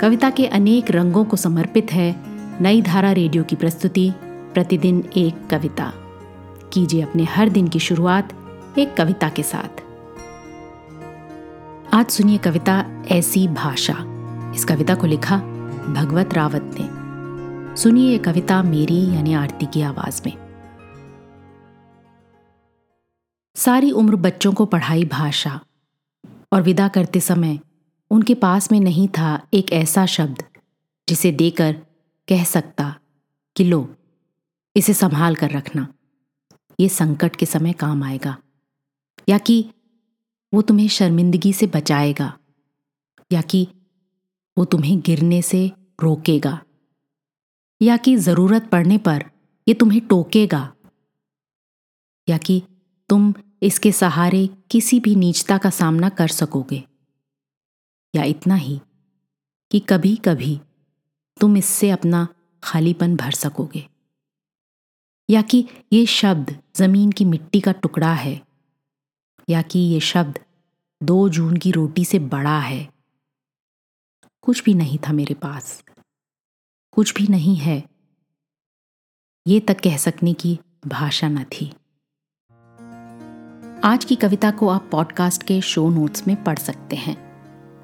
कविता के अनेक रंगों को समर्पित है नई धारा रेडियो की प्रस्तुति, प्रतिदिन एक कविता। कीजिए अपने हर दिन की शुरुआत एक कविता के साथ। आज सुनिए कविता ऐसी भाषा। इस कविता को लिखा भगवत रावत ने। सुनिए ये कविता मेरी यानी आरती की आवाज़ में। सारी उम्र बच्चों को पढ़ाई भाषा और विदा करते समय उनके पास में नहीं था एक ऐसा शब्द जिसे देकर कह सकता कि लो, इसे संभाल कर रखना। ये संकट के समय काम आएगा। या कि वो तुम्हें शर्मिंदगी से बचाएगा। या कि वो तुम्हें गिरने से रोकेगा। या कि ज़रूरत पड़ने पर ये तुम्हें टोकेगा। या कि तुम इसके सहारे किसी भी नीचता का सामना कर सकोगे। या इतना ही कि कभी कभी तुम इससे अपना खालीपन भर सकोगे। या कि ये शब्द ज़मीन की मिट्टी का टुकड़ा है, या कि ये शब्द दो जून की रोटी से बड़ा है। कुछ भी नहीं था मेरे पास। कुछ भी नहीं है। ये तक कह सकने की भाषा न थी। आज की कविता को आप पॉडकास्ट के शो नोट्स में पढ़ सकते हैं।